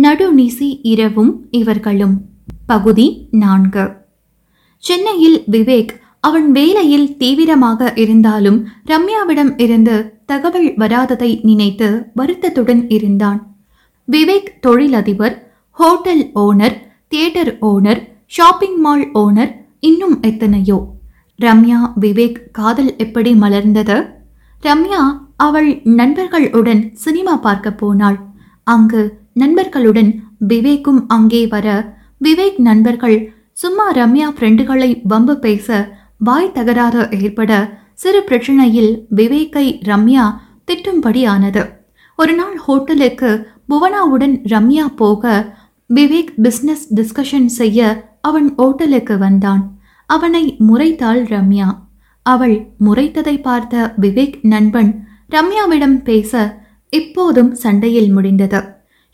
நடுநிசி இரவும் இவர்களும். பகுதி நான்கு. சென்னையில் விவேக் அவன் வேலையில் தீவிரமாக இருந்தாலும் ரம்யாவிடம் இருந்து தகவல் வராததை நினைத்து வருத்தத்துடன் இருந்தான். விவேக் தொழிலதிபர் hotel owner theatre owner shopping mall owner இன்னும் எத்தனையோ. ரம்யா விவேக் காதல் எப்படி மலர்ந்தது? ரம்யா அவள் நண்பர்களுடன் சினிமா பார்க்க போனாள். அங்கு நண்பர்களுடன் விவேக்கும் அங்கே வர விவேக் நண்பர்கள் சும்மா ரம்யா ஃப்ரெண்டுகளை வம்பு பேச வாய் தகராறு ஏற்பட சிறு பிரச்சனையில் விவேக்கை ரம்யா திட்டும்படி ஆனது. ஒரு நாள் ஹோட்டலுக்கு புவனாவுடன் ரம்யா போக விவேக் பிஸ்னஸ் டிஸ்கஷன் செய்ய அவன் ஹோட்டலுக்கு வந்தான். அவனை முறைத்தாள் ரம்யா. அவள் முறைத்ததை பார்த்த விவேக் நண்பன் ரம்யாவிடம் பேச இப்போதும் சண்டையில் முடிந்தது.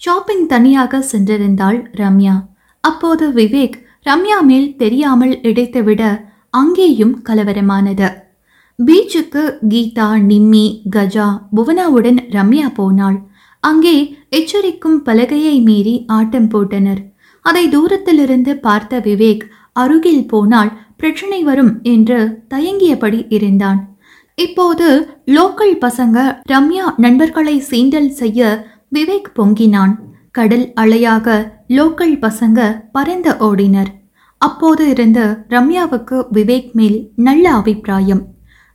ஷாப்பிங் தனியாக சென்றிருந்தாள் ரம்யா. அப்போது விவேக் ரம்யா மேல் தெரியாமல் இடைத்துவிட அங்கேயும் கலவரமானது. பீச்சுக்கு கீதா நிம்மி கஜா புவனாவுடன் ரம்யா போனாள். அங்கே எச்சரிக்கும் பலகையை மீறி ஆட்டம் போட்டனர். அதை தூரத்திலிருந்து பார்த்த விவேக் அருகில் போனால் பிரச்சனை வரும் என்று தயங்கியபடி இருந்தான். இப்போது லோக்கல் பசங்க ரம்யா நண்பர்களை சீண்டல் செய்ய விவேக் பொங்கினான். கடல் அலையாக லோக்கல் பசங்க பறந்து ஓடினர். அப்போது இருந்த ரம்யாவுக்கு விவேக் மேல் நல்ல அபிப்பிராயம்.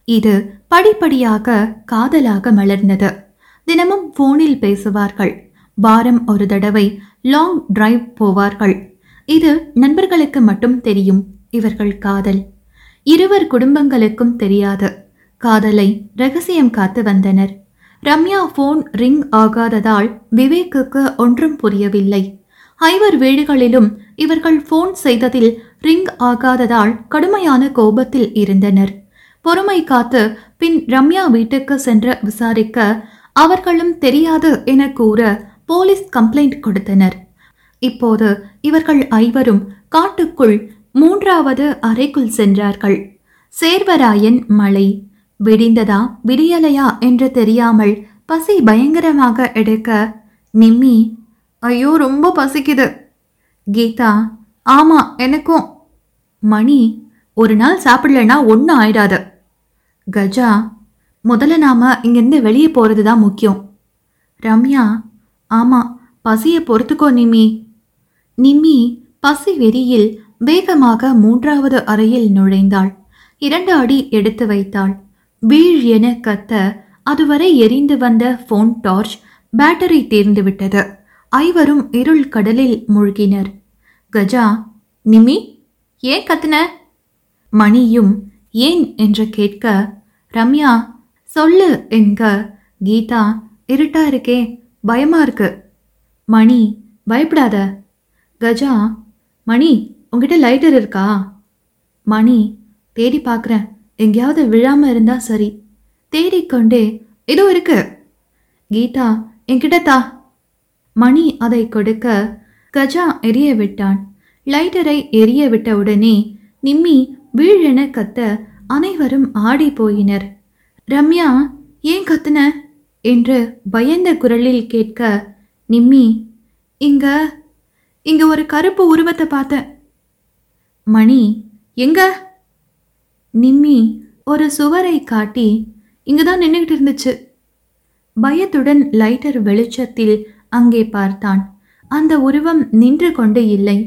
இது படிப்படியாக காதலாக மலர்ந்தது. தினமும் போனில் பேசுவார்கள். வாரம் ஒரு தடவை லாங் டிரைவ் போவார்கள். இது நண்பர்களுக்கு மட்டும் தெரியும். இவர்கள் காதல். இருவர் குடும்பங்களுக்கும் தெரியாது. காதலை ரகசியம் காத்து வந்தனர். ரம்யா போன் ரிங் ஆகாததால் விவேக்குக்கு ஒன்றும் புரியவில்லை. ஐவர் வீடுகளிலும் இவர்கள் போன் செய்ததில் ரிங் ஆகாததால் கடுமையான கோபத்தில் இருந்தனர். பொறுமை காத்து பின் ரம்யா வீட்டுக்கு சென்று விசாரிக்க அவர்களும் தெரியாது என கூற போலீஸ் கம்ப்ளைண்ட் கொடுத்தனர். இப்போது இவர்கள் ஐவரும் காட்டுக்குள் மூன்றாவது அறைக்குள் சென்றார்கள். சேர்வராயன் மலை. விடிந்ததா? விடியலையா என்று தெரியாமல் பசி பயங்கரமாக எடுக்க நிம்மி ஐயோ ரொம்ப பசிக்குது. கீதா ஆமா எனக்கும். மணி ஒரு நாள் சாப்பிடலன்னா ஒன்றும் ஆயிடாது. கஜா முதல்ல நாம இங்கேருந்து வெளியே போகிறது தான் முக்கியம். ரம்யா ஆமா பசியை பொறுத்துக்கோ நிம்மி. நிம்மி பசி வெறியில் வேகமாக மூன்றாவது அறையில் நுழைந்தாள். இரண்டு அடி எடுத்து வைத்தாள். வீழ் என கத்த அதுவரை எரிந்து வந்த போன் டார்ச் பேட்டரி தீர்ந்து விட்டது. ஐவரும் இருள் கடலில் மூழ்கினர். கஜா நிமி ஏன் கத்துன? மணியும் ஏன் என்று கேட்க ரம்யா சொல்லு என்க கீதா இருட்டா இருக்கே பயமா இருக்கு. மணி பயப்படாத. கஜா மணி உங்ககிட்ட லைட்டர் இருக்கா? மணி தேடி பார்க்குறேன் எங்கேயாவது விழாம இருந்தா சரி. தேடிக்கொண்டே இதோ இருக்கு. கீதா என்கிட்ட தா. மணி அதை கொடுக்க கஜா எரிய விட்டான். லைட்டரை எரிய விட்ட உடனே நிம்மி வீழென கத்த அனைவரும் ஆடி போயினர். ரம்யா ஏன் கத்துன? என்று பயந்த குரலில் கேட்க நிம்மி இங்க இங்க ஒரு கருப்பு உருவத்தை பார்த்தேன். மணி எங்க? நிம்மி ஒரு சுவரை காட்டி இங்க தான் நின்றுகிட்டு இருந்துச்சு. பயத்துடன் லைட்டர் வெளிச்சத்தில் அங்கே பார்த்தான். அந்த உருவம் நின்று கொண்டு இல்லை.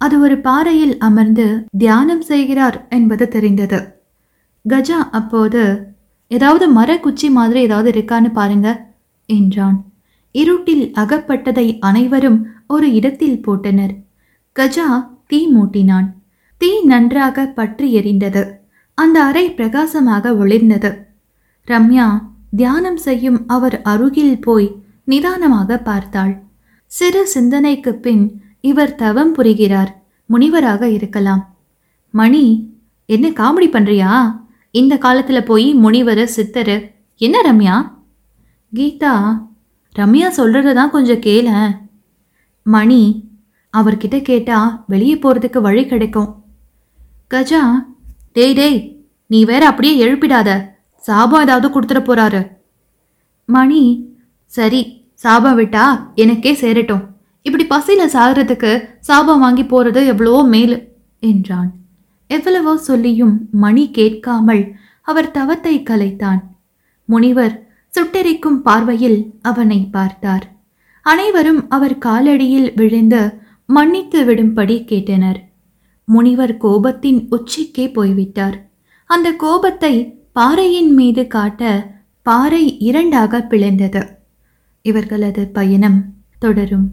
அது ஒரு பாறையில் அமர்ந்து தியானம் செய்கிறார் என்பது தெரிந்தது. கஜா அப்போது ஏதாவது மரக்குச்சி மாதிரி ஏதாவது இருக்கான்னு பாருங்க என்றான். இருட்டில் அகப்பட்டதை அனைவரும் ஒரு இடத்தில் போட்டனர். கஜா தீ மூட்டினான். தீ நன்றாக பற்றி எரிந்தது. அந்த அறை பிரகாசமாக ஒளிர்ந்தது. ரம்யா தியானம் செய்யும் அவர் அருகில் போய் நிதானமாக பார்த்தாள். சிறு சிந்தனைக்கு பின் இவர் தவம் புரிகிறார். முனிவராக இருக்கலாம். மணி என்ன காமெடி பண்றியா? இந்த காலத்துல போய் முனிவர் சித்தரு என்ன ரம்யா? கீதா ரம்யா சொல்றத தான் கொஞ்சம் கேளேன் மணி அவர்கிட்ட கேட்டா வெளியே போறதுக்கு வழி கிடைக்கும். கஜா டேய் டேய் நீ வேற அப்படியே எழுப்பிடாத. சாபம் ஏதாவது கொடுத்துட போறாரு. மணி சரி சாபம் விட்டா எனக்கே சேரட்டும். இப்படி பசியில சாகிறதுக்கு சாபம் வாங்கி போறது எவ்வளவோ மேலு என்றான். எவ்வளவோ சொல்லியும் மணி கேட்காமல் அவர் தவத்தை கலைத்தான். முனிவர் சுட்டெரிக்கும் பார்வையில் அவனை பார்த்தார். அனைவரும் அவர் காலடியில் விழுந்து மன்னித்து விடும்படி கேட்டனர். முனிவர் கோபத்தின் உச்சிக்கே போய்விட்டார். அந்த கோபத்தை பாறையின் மீது காட்ட பாறை இரண்டாக பிளந்தது. இவர்களது பயணம் தொடரும்.